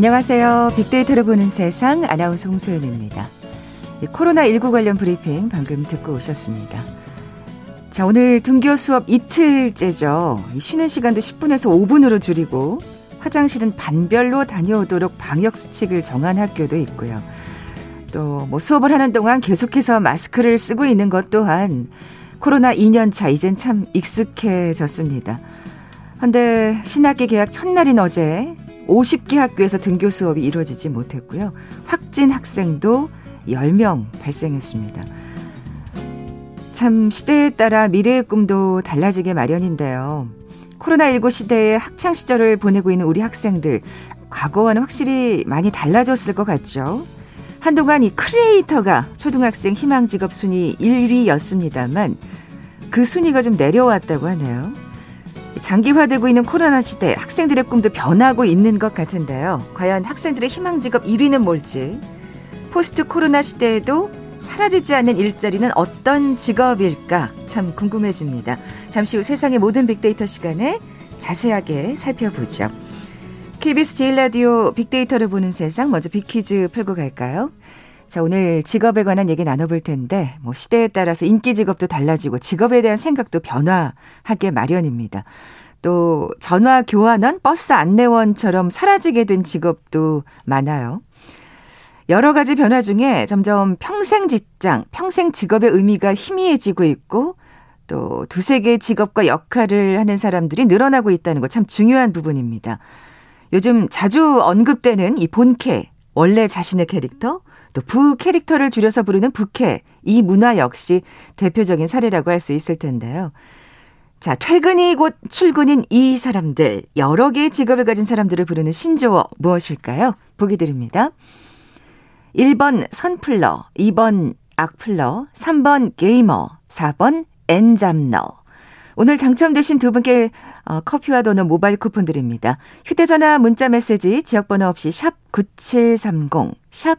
안녕하세요. 빅데이터를 보는 세상 아나운서 홍소연입니다. 코로나19 관련 브리핑 방금 듣고 오셨습니다. 자, 오늘 등교 수업 이틀째죠. 쉬는 시간도 10분에서 5분으로 줄이고 화장실은 반별로 다녀오도록 방역 수칙을 정한 학교도 있고요. 또 뭐 수업을 하는 동안 계속해서 마스크를 쓰고 있는 것 또한 코로나 2년 차 이젠 참 익숙해졌습니다. 한데 신학기 개학 첫날인 어제 50개 학교에서 등교 수업이 이루어지지 못했고요. 확진 학생도 10명 발생했습니다. 참 시대에 따라 미래의 꿈도 달라지게 마련인데요. 코로나19 시대의 학창 시절을 보내고 있는 우리 학생들 과거와는 확실히 많이 달라졌을 것 같죠. 한동안 이 크리에이터가 초등학생 희망 직업 순위 1위였습니다만 그 순위가 좀 내려왔다고 하네요. 장기화되고 있는 코로나 시대 학생들의 꿈도 변하고 있는 것 같은데요. 과연 학생들의 희망 직업 1위는 뭘지 포스트 코로나 시대에도 사라지지 않는 일자리는 어떤 직업일까 참 궁금해집니다. 잠시 후 세상의 모든 빅데이터 시간에 자세하게 살펴보죠. KBS 제일라디오 빅데이터를 보는 세상 먼저 빅퀴즈 풀고 갈까요? 자, 오늘 직업에 관한 얘기 나눠볼 텐데, 뭐, 시대에 따라서 인기 직업도 달라지고, 직업에 대한 생각도 변화하게 마련입니다. 또, 전화 교환원, 버스 안내원처럼 사라지게 된 직업도 많아요. 여러 가지 변화 중에 점점 평생 직장, 평생 직업의 의미가 희미해지고 있고 또 두세 개의 직업과 역할을 하는 사람들이 늘어나고 있다는 거 참 중요한 부분입니다. 요즘 자주 언급되는 이 본캐, 원래 자신의 캐릭터, 또 부 캐릭터를 줄여서 부르는 부캐, 이 문화 역시 대표적인 사례라고 할 수 있을 텐데요. 자, 퇴근이 곧 출근인 이 사람들, 여러 개의 직업을 가진 사람들을 부르는 신조어 무엇일까요? 보기 드립니다. 1번 선플러, 2번 악플러, 3번 게이머, 4번 엔잡너. 오늘 당첨되신 두 분께 어, 커피와 도넛 모바일 쿠폰 드립니다. 휴대전화 문자 메시지 지역번호 없이 샵 9730, 샵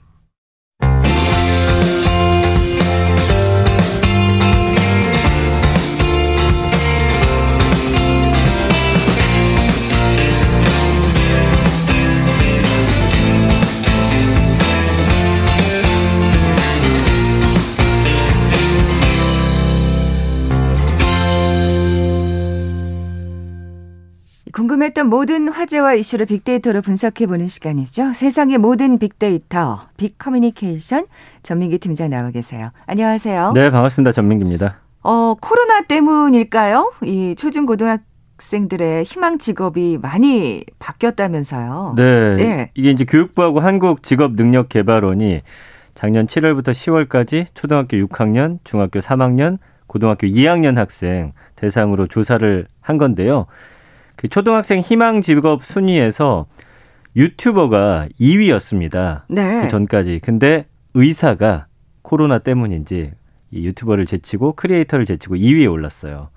궁금했던 모든 화제와 이슈를 빅데이터로 분석해보는 시간이죠. 세상의 모든 빅데이터, 빅커뮤니케이션 전민기 팀장 나와 계세요. 안녕하세요. 네, 반갑습니다. 전민기입니다. 어, 코로나 때문일까요? 이 초중고등학생들의 희망 직업이 많이 바뀌었다면서요. 네. 네. 이게 이제 교육부하고 한국직업능력개발원이 작년 7월부터 10월까지 초등학교 6학년, 중학교 3학년, 고등학교 2학년 학생 대상으로 조사를 한 건데요. 그 초등학생 희망 직업 순위에서 유튜버가 2위였습니다. 네. 그 전까지. 근데 의사가 코로나 때문인지 이 유튜버를 제치고 크리에이터를 제치고 2위에 올랐어요.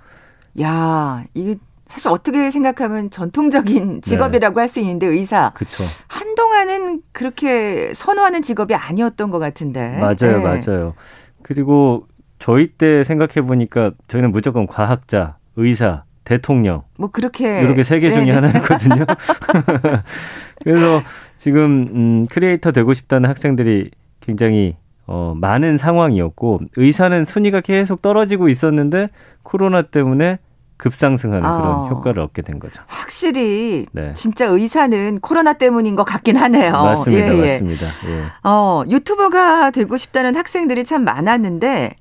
야, 이게 사실 어떻게 생각하면 전통적인 네. 직업이라고 네. 할수 있는데 의사. 그쵸. 한동안은 그렇게 선호하는 직업이 아니었던 것 같은데. 맞아요, 네. 맞아요. 그리고 저희 때 생각해 보니까 저희는 무조건 과학자, 의사, 대통령. 뭐 그렇게 이렇게 세 개 중에 네. 하나였거든요. 그래서 지금 음 크리에이터 되고 싶다는 학생들이 굉장히 어 많은 상황이었고 의사는 순위가 계속 떨어지고 있었는데 코로나 때문에 급상승하는 어. 그런 효과를 얻게 된 거죠. 확실히 네. 진짜 의사는 코로나 때문인 것 같긴 하네요. 맞습니다, 예, 예. 맞습니다. 예. 어 유튜버가 되고 싶다는 학생들이 참 많았는데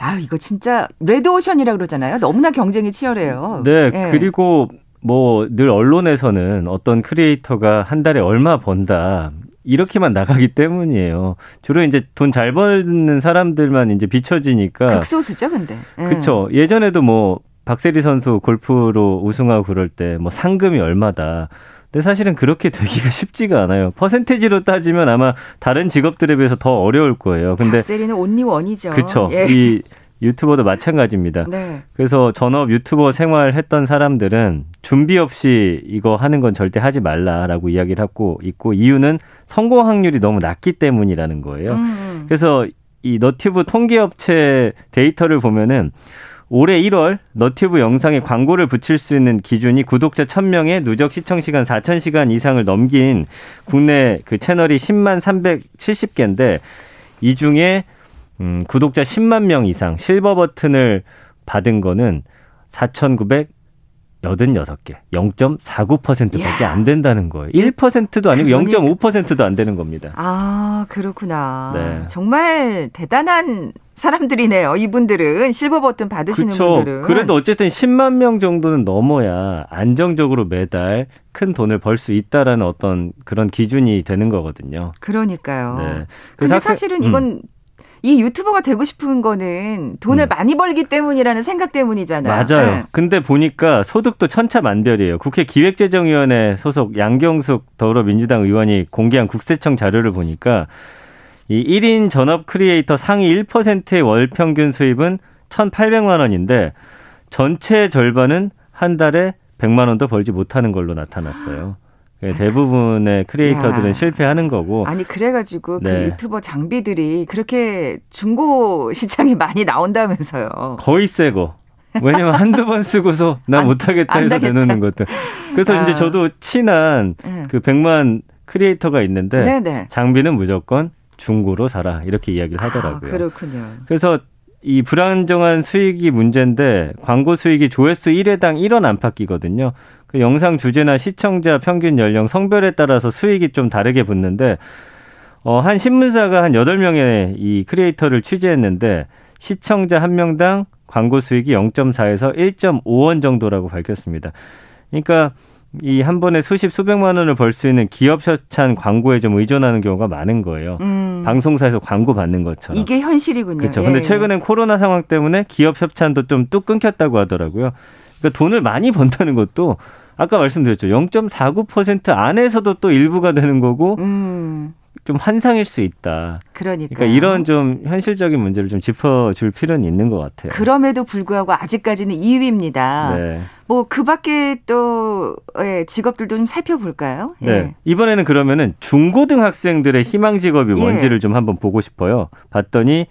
아, 이거 진짜 레드오션이라 고 그러잖아요. 너무나 경쟁이 치열해요. 네, 예. 그리고 뭐 늘 언론에서는 어떤 크리에이터가 한 달에 얼마 번다 이렇게만 나가기 때문이에요. 주로 이제 돈 잘 버는 사람들만 이제 비춰지니까 극소수죠, 근데. 예. 그렇죠. 예전에도 뭐 박세리 선수 골프로 우승하고 그럴 때 뭐 상금이 얼마다. 근데 사실은 그렇게 되기가 쉽지가 않아요. 퍼센테지로 따지면 아마 다른 직업들에 비해서 더 어려울 거예요. 근데 박세리는 온리 원이죠. 그렇죠. 예. 이 유튜버도 마찬가지입니다. 네. 그래서 전업 유튜버 생활했던 사람들은 준비 없이 이거 하는 건 절대 하지 말라라고 이야기를 하고 있고 이유는 성공 확률이 너무 낮기 때문이라는 거예요. 음. 그래서 이 너튜브 통계업체 데이터를 보면은 올해 1월 너튜브 영상에 광고를 붙일 수 있는 기준이 구독자 1000명에 누적 시청 시간 4000시간 이상을 넘긴 국내 그 채널이 10만 370개인데 이 중에 음, 구독자 10만 명 이상 실버 버튼을 받은 거는 4,986개, 0.49%밖에 이야. 안 된다는 거예요. 1%도 아니고 그러니까. 0.5%도 안 되는 겁니다. 아, 그렇구나. 네. 정말 대단한 사람들이네요. 이분들은 실버 버튼 받으시는 그렇죠. 분들은. 그래도 어쨌든 10만 명 정도는 넘어야 안정적으로 매달 큰 돈을 벌 수 있다라는 어떤 그런 기준이 되는 거거든요. 그러니까요. 네. 근데 그래서 학생- 사실은 음. 이건 이 유튜버가 되고 싶은 거는 돈을 음. 많이 벌기 때문이라는 생각 때문이잖아요. 맞아요. 네. 근데 보니까 소득도 천차만별이에요. 국회 기획재정위원회 소속 양경숙 더불어민주당 의원이 공개한 국세청 자료를 보니까 이 1인 전업 크리에이터 상위 1%의 월 평균 수입은 1,800만 원인데 전체 절반은 한 달에 100만 원도 벌지 못하는 걸로 나타났어요. 예, 대부분의 크리에이터들은 야. 실패하는 거고 아니 그래가지고 그 네. 유튜버 장비들이 그렇게 중고 시장에 많이 나온다면서요. 거의 새거. 왜냐면 한두 번 쓰고서 나 안- 못하겠다 안 해서. 내놓는 것들. 그래서 아. 이제 저도 친한 네. 그 100만 크리에이터가 있는데 네네. 장비는 무조건 중고로 사라 이렇게 이야기를 하더라고요. 아, 그렇군요. 그래서 이 불안정한 수익이 문제인데 광고 수익이 조회수 1회당 1원 안팎이거든요. 그 영상 주제나 시청자 평균 연령, 성별에 따라서 수익이 좀 다르게 붙는데 어, 한 신문사가 한 8명의 이 크리에이터를 취재했는데 시청자 한 명당 광고 수익이 0.4에서 1.5원 정도라고 밝혔습니다. 그러니까 이 한 번에 수십 수백만 원을 벌 수 있는 기업 협찬 광고에 좀 의존하는 경우가 많은 거예요. 음, 방송사에서 광고 받는 것처럼. 이게 현실이군요. 그렇죠. 예, 근데 예. 최근엔 코로나 상황 때문에 기업 협찬도 좀 뚝 끊겼다고 하더라고요. 그러니까 돈을 많이 번다는 것도 아까 말씀드렸죠. 0.49% 안에서도 또 일부가 되는 거고 음, 좀 환상일 수 있다. 그러니까. 그러니까 이런 좀 현실적인 문제를 좀 짚어줄 필요는 있는 것 같아요. 그럼에도 불구하고 아직까지는 2위입니다. 네. 뭐그 밖에 또 예, 직업들도 좀 살펴볼까요? 예. 네. 이번에는 그러면은 중고등학생들의 희망 직업이 예. 뭔지를 좀 한번 보고 싶어요. 봤더니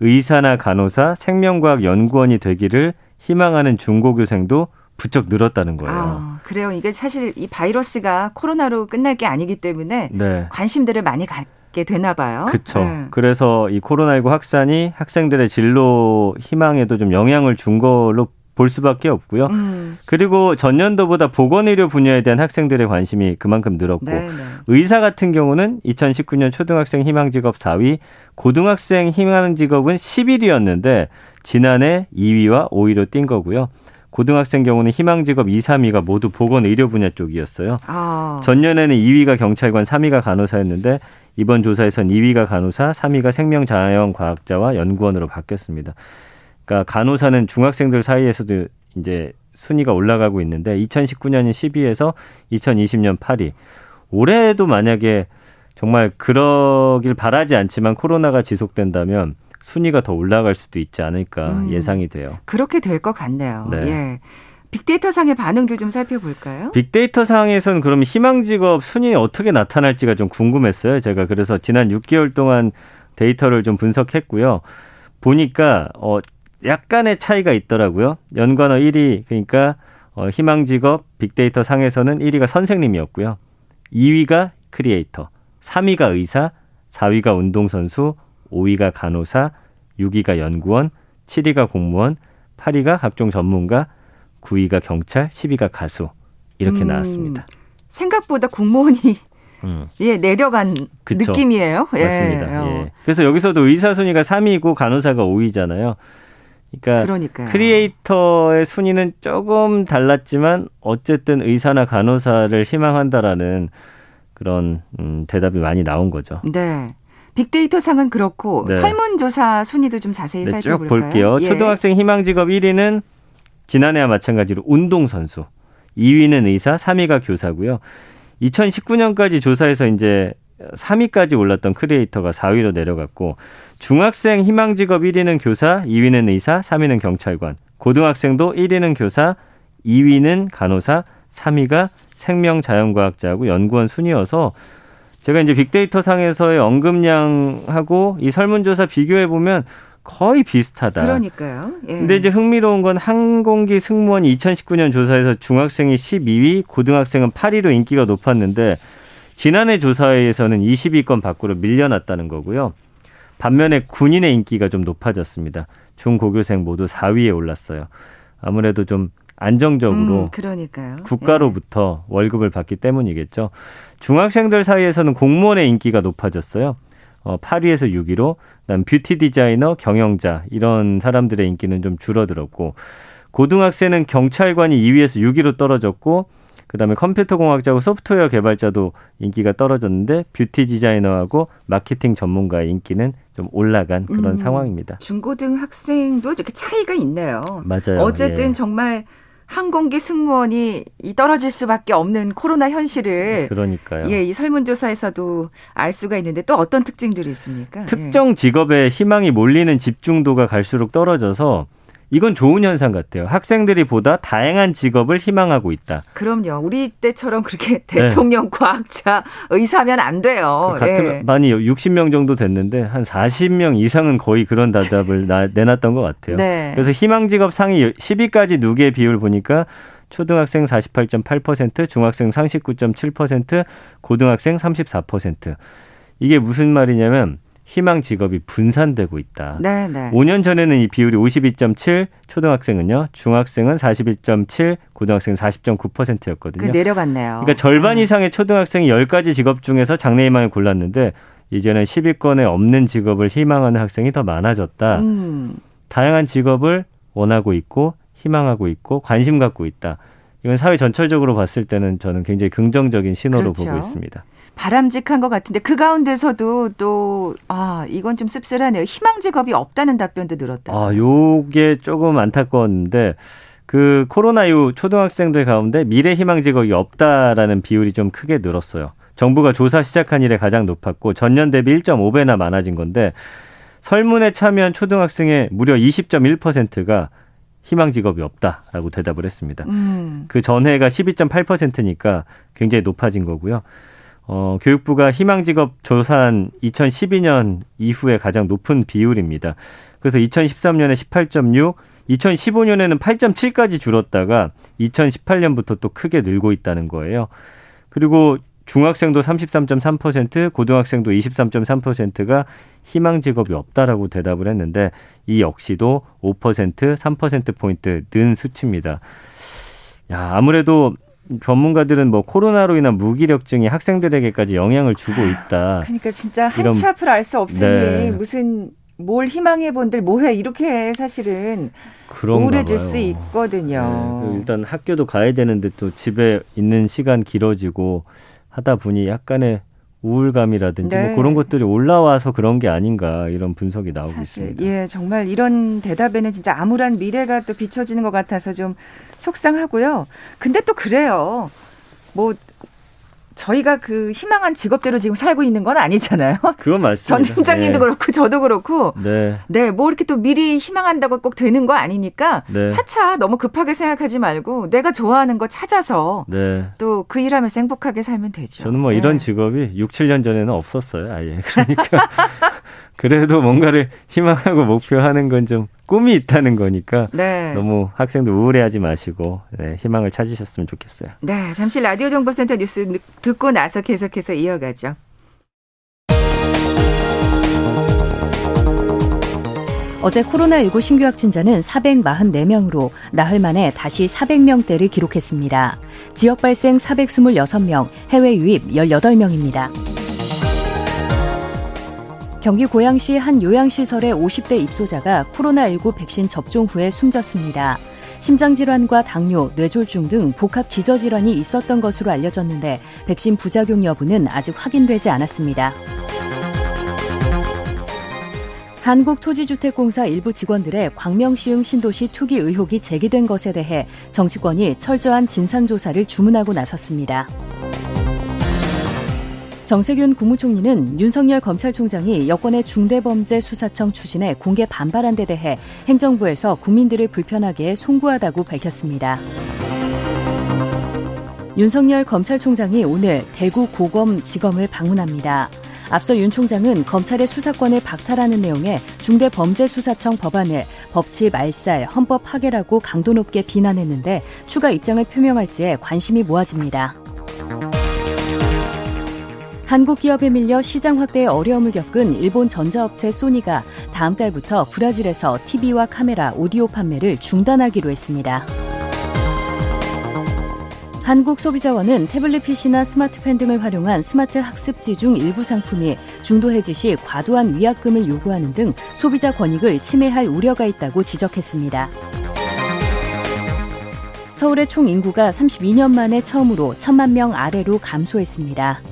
의사나 간호사, 생명과학 연구원이 되기를 희망하는 중고교생도 부쩍 늘었다는 거예요. 아, 그래요. 이게 사실 이 바이러스가 코로나로 끝날 게 아니기 때문에 네. 관심들을 많이 갖게 되나 봐요. 그렇죠. 네. 그래서 이 코로나19 확산이 학생들의 진로 희망에도 좀 영향을 준 걸로 볼 수밖에 없고요. 음, 그리고 전년도보다 보건의료 분야에 대한 학생들의 관심이 그만큼 늘었고 네, 네. 의사 같은 경우는 2019년 초등학생 희망직업 4위, 고등학생 희망직업은 11위였는데 지난해 2위와 5위로 뛴 거고요. 고등학생 경우는 희망직업 2, 3위가 모두 보건의료 분야 쪽이었어요. 아, 전년에는 2위가 경찰관, 3위가 간호사였는데 이번 조사에선 2위가 간호사, 3위가 생명자연과학자와 연구원으로 바뀌었습니다. 그러니까 간호사는 중학생들 사이에서도 이제 순위가 올라가고 있는데 2019년이 10위에서 2020년 8위. 올해도 만약에 정말 그러길 바라지 않지만 코로나가 지속된다면 순위가 더 올라갈 수도 있지 않을까 음. 예상이 돼요. 그렇게 될 것 같네요. 네. 예. 빅데이터 상의 반응들 좀 살펴볼까요? 빅데이터 상에서는 그럼 희망 직업 순위 어떻게 나타날지가 좀 궁금했어요. 제가 그래서 지난 6개월 동안 데이터를 좀 분석했고요. 보니까 어 약간의 차이가 있더라고요. 연관어 1위 그러니까 어 희망 직업 빅데이터 상에서는 1위가 선생님이었고요. 2위가 크리에이터, 3위가 의사, 4위가 운동선수, 5위가 간호사, 6위가 연구원, 7위가 공무원, 8위가 각종 전문가, 9위가 경찰, 10위가 가수 이렇게 음, 나왔습니다. 생각보다 공무원이 음, 예, 내려간 그쵸. 느낌이에요. 예. 맞습니다. 어, 예. 그래서 여기서도 의사 순위가 3위고 간호사가 5위잖아요. 그러니까 그러니까요. 크리에이터의 순위는 조금 달랐지만 어쨌든 의사나 간호사를 희망한다라는 그런 음, 대답이 많이 나온 거죠. 네. 빅데이터 상은 그렇고 네. 설문조사 순위도 좀 자세히 네, 쭉 살펴볼까요? 볼게요. 예. 초등학생 희망 직업 1위는 지난해와 마찬가지로 운동선수, 2위는 의사, 3위가 교사고요. 2019년까지 조사해서 이제 3위까지 올랐던 크리에이터가 4위로 내려갔고 중학생 희망 직업 1위는 교사, 2위는 의사, 3위는 경찰관. 고등학생도 1위는 교사, 2위는 간호사, 3위가 생명자연과학자하고 연구원 순이어서 제가 이제 빅데이터 상에서의 언급량하고 이 설문조사 비교해 보면 거의 비슷하다. 그러니까요. 예. 근데 이제 흥미로운 건 항공기 승무원이 2019년 조사에서 중학생이 12위, 고등학생은 8위로 인기가 높았는데 지난해 조사에서는 20위권 밖으로 밀려났다는 거고요. 반면에 군인의 인기가 좀 높아졌습니다. 중고교생 모두 4위에 올랐어요. 아무래도 좀 안정적으로 음, 국가로부터 예. 월급을 받기 때문이겠죠. 중학생들 사이에서는 공무원의 인기가 높아졌어요. 어, 8위에서 6위로 그다음 뷰티 디자이너, 경영자 이런 사람들의 인기는 좀 줄어들었고 고등학생은 경찰관이 2위에서 6위로 떨어졌고 그다음에 컴퓨터 공학자하고 소프트웨어 개발자도 인기가 떨어졌는데 뷰티 디자이너하고 마케팅 전문가의 인기는 좀 올라간 그런 음, 상황입니다. 중고등 학생도 이렇게 차이가 있네요. 맞아요. 어쨌든 예. 정말 항공기 승무원이 떨어질 수밖에 없는 코로나 현실을 그러니까요. 예, 이 설문조사에서도 알 수가 있는데 또 어떤 특징들이 있습니까? 특정 예. 직업에 희망이 몰리는 집중도가 갈수록 떨어져서 이건 좋은 현상 같아요. 학생들이 보다 다양한 직업을 희망하고 있다. 그럼요. 우리 때처럼 그렇게 네. 대통령, 네. 과학자, 의사면 안 돼요. 같은 네. 많이 60명 정도 됐는데 한 40명 이상은 거의 그런 답답을 내놨던 것 같아요. 네. 그래서 희망 직업 상위 10위까지 누계 비율 보니까 초등학생 48.8%, 중학생 39.7%, 고등학생 34%. 이게 무슨 말이냐면 희망 직업이 분산되고 있다. 네, 네. 5년 전에는 이 비율이 52.7, 초등학생은요, 중학생은 41.7, 고등학생은 40.9%였거든요. 그 내려갔네요. 그러니까 절반 네. 이상의 초등학생이 10가지 직업 중에서 장래희망을 골랐는데 이제는 10위권에 없는 직업을 희망하는 학생이 더 많아졌다. 음. 다양한 직업을 원하고 있고 희망하고 있고 관심 갖고 있다. 이건 사회 전체적으로 봤을 때는 저는 굉장히 긍정적인 신호로 그렇죠. 보고 있습니다. 바람직한 것 같은데 그 가운데서도 또 아 이건 좀 씁쓸하네요. 희망 직업이 없다는 답변도 늘었다. 아 요게 조금 안타까웠는데 그 코로나 이후 초등학생들 가운데 미래 희망 직업이 없다라는 비율이 좀 크게 늘었어요. 정부가 조사 시작한 이래 가장 높았고 전년 대비 1.5배나 많아진 건데 설문에 참여한 초등학생의 무려 20.1%가 희망 직업이 없다라고 대답을 했습니다. 음. 그 전해가 12.8%니까 굉장히 높아진 거고요. 어, 교육부가 희망 직업 조사한 2012년 이후에 가장 높은 비율입니다. 그래서 2013년에 18.6, 2015년에는 8.7까지 줄었다가 2018년부터 또 크게 늘고 있다는 거예요. 그리고 중학생도 33.3%, 고등학생도 23.3%가 희망 직업이 없다라고 대답을 했는데 이 역시도 5%, 3%포인트 는 수치입니다. 야, 아무래도 전문가들은 뭐 코로나로 인한 무기력증이 학생들에게까지 영향을 주고 있다. 그러니까 진짜 한치 앞을 알 수 없으니 네. 무슨 뭘 희망해 본들 뭐해 이렇게 사실은 우울해질 수 있거든요. 네. 일단 학교도 가야 되는데 또 집에 있는 시간 길어지고 하다 보니 약간의 우울감이라든지 뭐 네. 뭐 그런 것들이 올라와서 그런 게 아닌가 이런 분석이 나오고 사실, 있습니다. 예, 정말 이런 대답에는 진짜 암울한 미래가 또 비춰지는 것 같아서 좀 속상하고요. 근데 또 그래요. 뭐 저희가 그 희망한 직업대로 지금 살고 있는 건 아니잖아요. 그건 맞습니다. 전 팀장님도 네. 그렇고 저도 그렇고. 네. 네, 뭐 이렇게 또 미리 희망한다고 꼭 되는 거 아니니까 네. 차차 너무 급하게 생각하지 말고 내가 좋아하는 거 찾아서 네. 또그 일하면서 행복하게 살면 되죠. 저는 뭐 이런 네. 직업이 6, 7년 전에는 없었어요. 아예. 그러니까 그래도 뭔가를 희망하고 목표하는 건 좀 꿈이 있다는 거니까 네. 너무 학생들 우울해하지 마시고 네, 희망을 찾으셨으면 좋겠어요. 네, 잠시 라디오 정보센터 뉴스 듣고 나서 계속해서 이어가죠. 어제 코로나19 신규 확진자는 444명으로 나흘 만에 다시 400명대를 기록했습니다. 지역 발생 426명, 해외 유입 18명입니다. 경기 고양시 한 요양시설의 50대 입소자가 코로나19 백신 접종 후에 숨졌습니다. 심장질환과 당뇨, 뇌졸중 등 복합 기저질환이 있었던 것으로 알려졌는데 백신 부작용 여부는 아직 확인되지 않았습니다. 한국토지주택공사 일부 직원들의 광명시흥 신도시 투기 의혹이 제기된 것에 대해 정치권이 철저한 진상조사를 주문하고 나섰습니다. 정세균 국무총리는 윤석열 검찰총장이 여권의 중대범죄수사청 추진에 공개 반발한 데 대해 행정부에서 국민들을 불편하게 송구하다고 밝혔습니다. 윤석열 검찰총장이 오늘 대구 고검 지검을 방문합니다. 앞서 윤 총장은 검찰의 수사권을 박탈하는 내용의 중대범죄수사청 법안을 법치 말살, 헌법 파괴라고 강도 높게 비난했는데 추가 입장을 표명할지에 관심이 모아집니다. 한국 기업에 밀려 시장 확대에 어려움을 겪은 일본 전자업체 소니가 다음 달부터 브라질에서 TV와 카메라, 오디오 판매를 중단하기로 했습니다. 한국소비자원은 태블릿 PC나 스마트펜 등을 활용한 스마트 학습지 중 일부 상품이 중도 해지 시 과도한 위약금을 요구하는 등 소비자 권익을 침해할 우려가 있다고 지적했습니다. 서울의 총 인구가 32년 만에 처음으로 천만 명 아래로 감소했습니다.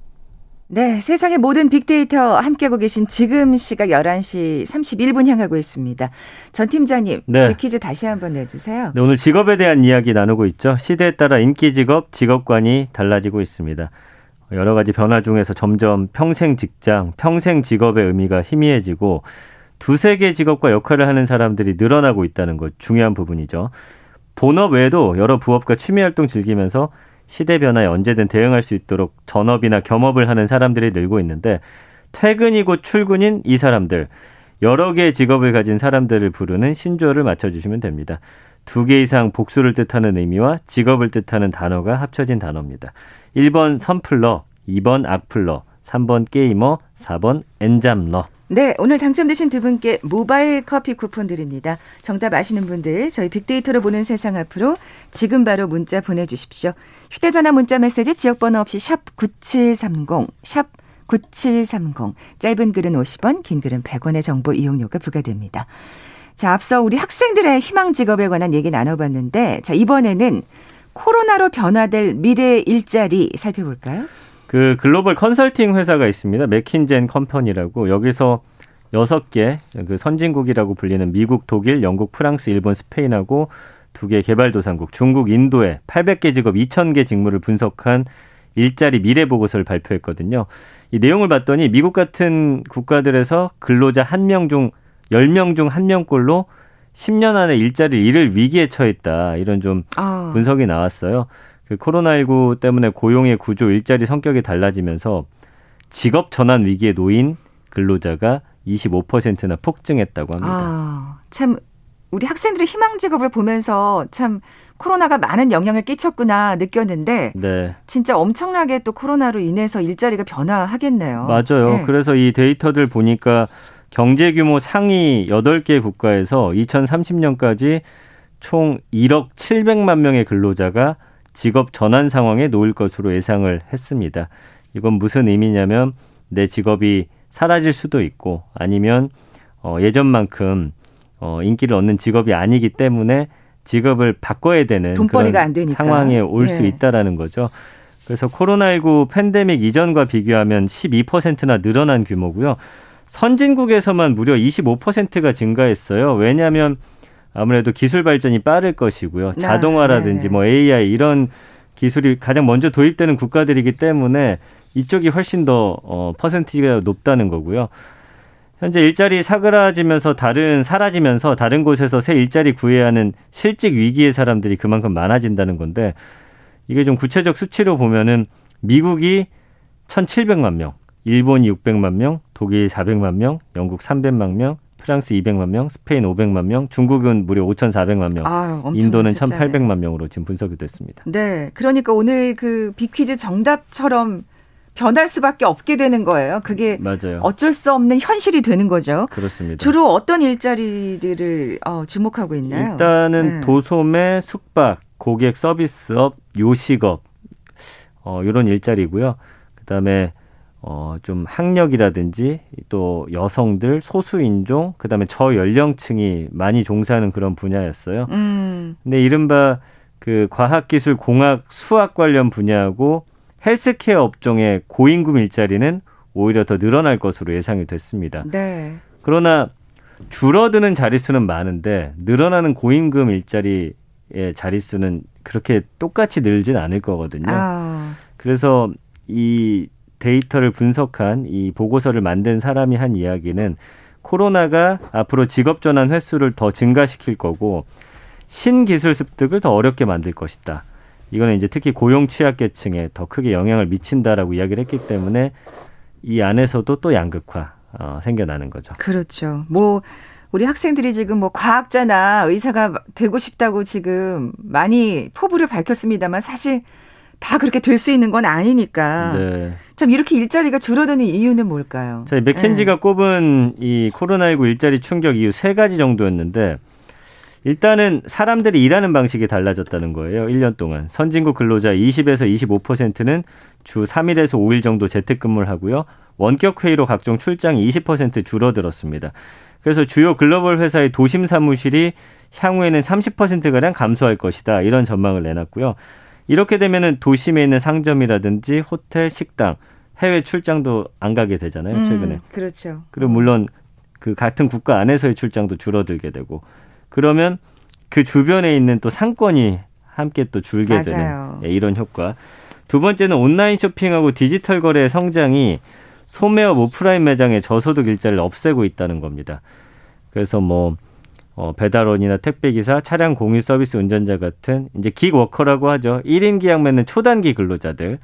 네, 세상의 모든 빅데이터 함께하고 계신 지금 시각 11시 31분 향하고 있습니다. 전 팀장님, 네. 빅퀴즈 다시 한번 내주세요. 네, 오늘 직업에 대한 이야기 나누고 있죠. 시대에 따라 인기 직업, 직업관이 달라지고 있습니다. 여러 가지 변화 중에서 점점 평생 직장, 평생 직업의 의미가 희미해지고 두세 개 직업과 역할을 하는 사람들이 늘어나고 있다는 것 중요한 부분이죠. 본업 외에도 여러 부업과 취미 활동 즐기면서 시대 변화에 언제든 대응할 수 있도록 전업이나 겸업을 하는 사람들이 늘고 있는데 퇴근이고 출근인 이 사람들 여러 개의 직업을 가진 사람들을 부르는 신조어를 맞춰주시면 됩니다. 두 개 이상 복수를 뜻하는 의미와 직업을 뜻하는 단어가 합쳐진 단어입니다. 1번 선플러, 2번 악플러, 3번 게이머, 4번 엔잡러. 네, 오늘 당첨되신 두 분께 모바일 커피 쿠폰 드립니다. 정답 아시는 분들 저희 빅데이터로 보는 세상 앞으로 지금 바로 문자 보내주십시오. 휴대전화 문자 메시지 지역번호 없이 샵 9730, 샵 9730. 짧은 글은 50원, 긴 글은 100원의 정보 이용료가 부과됩니다. 자, 앞서 우리 학생들의 희망 직업에 관한 얘기 나눠봤는데, 자, 이번에는 코로나로 변화될 미래 일자리 살펴볼까요? 그 글로벌 컨설팅 회사가 있습니다. 맥킨젠 컴퍼니라고 여기서 여섯 개 그 선진국이라고 불리는 미국, 독일, 영국, 프랑스, 일본, 스페인하고 두 개 개발도상국 중국, 인도에 800개 직업 2,000개 직무를 분석한 일자리 미래 보고서를 발표했거든요. 이 내용을 봤더니 미국 같은 국가들에서 근로자 한 명중 10명 중 한 명꼴로 10년 안에 일자리를 잃을 위기에 처했다. 이런 좀 아. 분석이 나왔어요. 그 코로나19 때문에 고용의 구조, 일자리 성격이 달라지면서 직업 전환 위기에 놓인 근로자가 25%나 폭증했다고 합니다. 아, 참 우리 학생들의 희망 직업을 보면서 참 코로나가 많은 영향을 끼쳤구나 느꼈는데 네. 진짜 엄청나게 또 코로나로 인해서 일자리가 변화하겠네요. 맞아요. 네. 그래서 이 데이터들 보니까 경제 규모 상위 8개 국가에서 2030년까지 총 1억 700만 명의 근로자가 직업 전환 상황에 놓일 것으로 예상을 했습니다. 이건 무슨 의미냐면 내 직업이 사라질 수도 있고 아니면 어, 예전만큼 어, 인기를 얻는 직업이 아니기 때문에 직업을 바꿔야 되는 그런. 상황에 올수 예. 있다라는 거죠. 그래서 코로나19 팬데믹 이전과 비교하면 12%나 늘어난 규모고요. 선진국에서만 무려 25%가 증가했어요. 왜냐하면 아무래도 기술 발전이 빠를 것이고요. 아, 자동화라든지. 뭐 AI 이런 기술이 가장 먼저 도입되는 국가들이기 때문에 이쪽이 훨씬 더 어, 퍼센티지가 높다는 거고요. 현재 일자리 사그라지면서 다른 사라지면서 다른 곳에서 새 일자리 구해야 하는 실직 위기의 사람들이 그만큼 많아진다는 건데 이게 좀 구체적 수치로 보면은 미국이 1,700만 명, 일본이 600만 명, 독일 400만 명, 영국 300만 명, 프랑스 200만 명, 스페인 500만 명, 중국은 무려 5,400만 명, 아, 엄청난 인도는 숫자네. 1,800만 명으로 지금 분석이 됐습니다. 네, 그러니까 오늘 그 빅퀴즈 정답처럼 변할 수밖에 없게 되는 거예요. 그게 맞아요. 어쩔 수 없는 현실이 되는 거죠. 그렇습니다. 주로 어떤 일자리들을 어, 주목하고 있나요? 일단은 네. 도소매, 숙박, 고객 서비스업, 요식업 어, 이런 일자리고요. 그다음에 어, 좀 학력이라든지 또 여성들, 소수인종, 그 다음에 저연령층이 많이 종사하는 그런 분야였어요. 음. 근데 이른바 그 과학기술, 공학, 수학 관련 분야하고 헬스케어 업종의 고임금 일자리는 오히려 더 늘어날 것으로 예상이 됐습니다. 네. 그러나 줄어드는 자릿수는 많은데 늘어나는 고임금 일자리의 자릿수는 그렇게 똑같이 늘진 않을 거거든요. 아. 그래서 이 데이터를 분석한 이 보고서를 만든 사람이 한 이야기는 코로나가 앞으로 직업 전환 횟수를 더 증가시킬 거고 신기술 습득을 더 어렵게 만들 것이다. 이거는 이제 특히 고용 취약계층에 더 크게 영향을 미친다라고 이야기를 했기 때문에 이 안에서도 또 양극화 어, 생겨나는 거죠. 그렇죠. 뭐 우리 학생들이 지금 뭐 과학자나 의사가 되고 싶다고 지금 많이 포부를 밝혔습니다만 사실 다 그렇게 될 수 있는 건 아니니까. 네. 참 이렇게 일자리가 줄어드는 이유는 뭘까요? 자, 맥켄지가 네. 꼽은 이 코로나19 일자리 충격 이유 세 가지 정도였는데 일단은 사람들이 일하는 방식이 달라졌다는 거예요. 1년 동안. 선진국 근로자 20에서 25%는 주 3일에서 5일 정도 재택근무를 하고요. 원격 회의로 각종 출장이 20% 줄어들었습니다. 그래서 주요 글로벌 회사의 도심 사무실이 향후에는 30%가량 감소할 것이다. 이런 전망을 내놨고요. 이렇게 되면은 도심에 있는 상점이라든지 호텔, 식당, 해외 출장도 안 가게 되잖아요. 음, 최근에. 음, 그렇죠. 그리고 물론 그 같은 국가 안에서의 출장도 줄어들게 되고 그러면 그 주변에 있는 또 상권이 함께 또 줄게 맞아요. 되는 예, 이런 효과. 두 번째는 온라인 쇼핑하고 디지털 거래의 성장이 소매업 오프라인 매장의 저소득 일자리를 없애고 있다는 겁니다. 그래서 뭐 어, 배달원이나 택배기사, 차량 공유 서비스 운전자 같은 이제 기워커라고 하죠. 1인 기약 맺는 초단기 근로자들.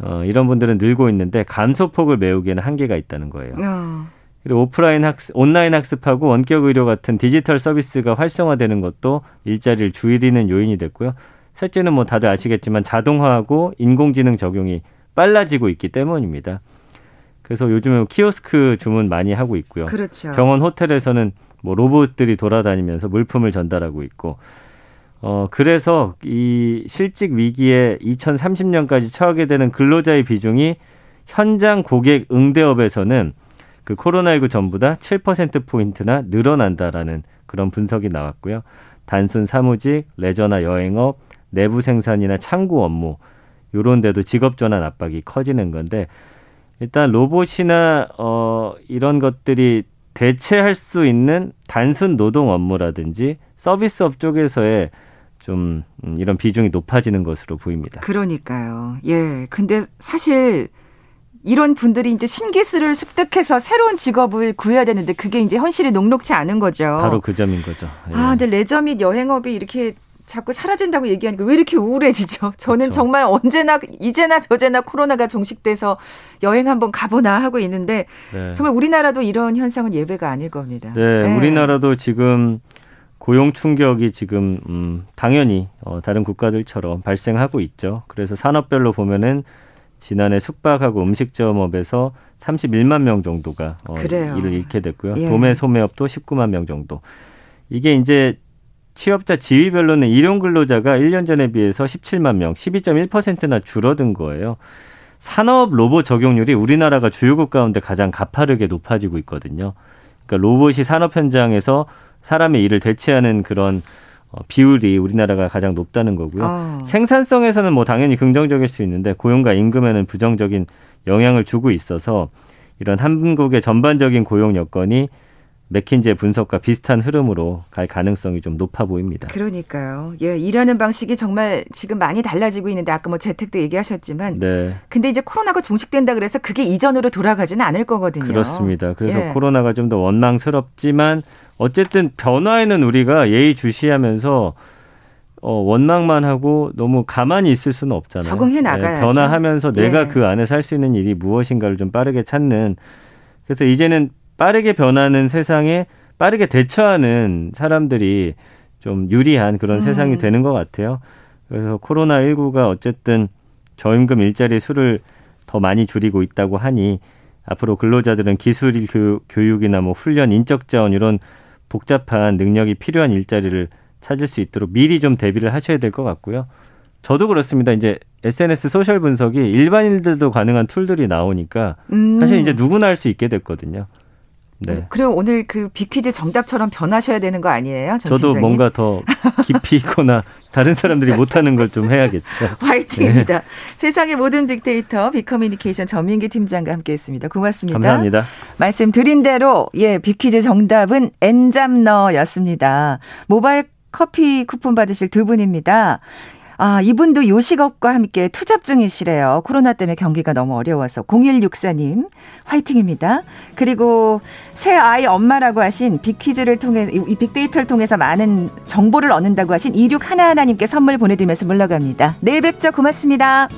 어, 이런 분들은 늘고 있는데 감소폭을 메우기에는 한계가 있다는 거예요. 어. 그리고 오프라인 학습, 온라인 학습하고 원격 의료 같은 디지털 서비스가 활성화되는 것도 일자리를 줄이는 요인이 됐고요. 셋째는 뭐 다들 아시겠지만 자동화하고 인공지능 적용이 빨라지고 있기 때문입니다. 그래서 요즘에 키오스크 주문 많이 하고 있고요. 그렇죠. 병원 호텔에서는 뭐 로봇들이 돌아다니면서 물품을 전달하고 있고 어 그래서 이 실직 위기에 2030년까지 처하게 되는 근로자의 비중이 현장 고객 응대업에서는 그 코로나19 전보다 7% 포인트나 늘어난다라는 그런 분석이 나왔고요. 단순 사무직, 레저나 여행업, 내부 생산이나 창구 업무 요런 데도 직업 전환 압박이 커지는 건데 일단 로봇이나 어 이런 것들이 대체할 수 있는 단순 노동 업무라든지 서비스업 쪽에서의 좀 음, 이런 비중이 높아지는 것으로 보입니다. 그러니까요. 예. 근데 사실 이런 분들이 이제 신기술을 습득해서 새로운 직업을 구해야 되는데 그게 이제 현실이 녹록치 않은 거죠. 바로 그 점인 거죠. 예. 아, 근데 레저 및 여행업이 이렇게 자꾸 사라진다고 얘기하니까 왜 이렇게 우울해지죠? 저는 그렇죠. 정말 언제나 이제나 저제나 코로나가 종식돼서 여행 한번 가보나 하고 있는데 네. 정말 우리나라도 이런 현상은 예외가 아닐 겁니다. 네, 네. 우리나라도 지금 고용 충격이 지금 음, 당연히 어, 다른 국가들처럼 발생하고 있죠. 그래서 산업별로 보면은 지난해 숙박하고 음식점업에서 31만 명 정도가 어, 일을 잃게 됐고요. 예. 도매 소매업도 19만 명 정도. 이게 이제 취업자 지위별로는 일용 근로자가 1년 전에 비해서 17만 명, 12.1%나 줄어든 거예요. 산업 로봇 적용률이 우리나라가 주요국 가운데 가장 가파르게 높아지고 있거든요. 그러니까 로봇이 산업 현장에서 사람의 일을 대체하는 그런 어, 비율이 우리나라가 가장 높다는 거고요. 어. 생산성에서는 뭐 당연히 긍정적일 수 있는데 고용과 임금에는 부정적인 영향을 주고 있어서 이런 한국의 전반적인 고용 여건이 맥킨지의 분석과 비슷한 흐름으로 갈 가능성이 좀 높아 보입니다. 그러니까요. 예, 일하는 방식이 정말 지금 많이 달라지고 있는데 아까 뭐 재택도 얘기하셨지만 네. 근데 이제 코로나가 종식된다 그래서 그게 이전으로 돌아가지는 않을 거거든요. 그렇습니다. 그래서 예. 코로나가 좀 더 원망스럽지만 어쨌든 변화에는 우리가 예의 주시하면서 어, 원망만 하고 너무 가만히 있을 수는 없잖아요. 적응해 나가야 네, 변화하면서 내가 예. 그 안에 살수 있는 일이 무엇인가를 좀 빠르게 찾는 그래서 이제는 빠르게 변하는 세상에 빠르게 대처하는 사람들이 좀 유리한 그런 음. 세상이 되는 것 같아요. 그래서 코로나 19가 어쨌든 저임금 일자리 수를 더 많이 줄이고 있다고 하니 앞으로 근로자들은 기술 교육이나 뭐 훈련, 인적 자원 이런 복잡한 능력이 필요한 일자리를 찾을 수 있도록 미리 좀 대비를 하셔야 될 것 같고요. 저도 그렇습니다. 이제 SNS 소셜 분석이 일반인들도 가능한 툴들이 나오니까 음. 사실 이제 누구나 할 수 있게 됐거든요. 네. 그럼 오늘 그 비퀴즈 정답처럼 변하셔야 되는 거 아니에요? 저도 팀장님? 뭔가 더 깊이 있거나 다른 사람들이 못하는 걸 좀 해야겠죠. 화이팅입니다. 네. 세상의 모든 빅데이터 빅커뮤니케이션 전민기 팀장과 함께했습니다. 고맙습니다. 감사합니다. 말씀드린 대로 예 비퀴즈 정답은 엔잡너였습니다. 모바일 커피 쿠폰 받으실 두 분입니다. 아, 이분도 요식업과 함께 투잡 중이시래요. 코로나 때문에 경기가 너무 어려워서. 0164님, 화이팅입니다. 그리고 새 아이 엄마라고 하신 빅퀴즈를 통해, 이 빅데이터를 통해서 많은 정보를 얻는다고 하신 26 하나하나님께 선물 보내드리면서 물러갑니다. 내일 뵙죠. 고맙습니다.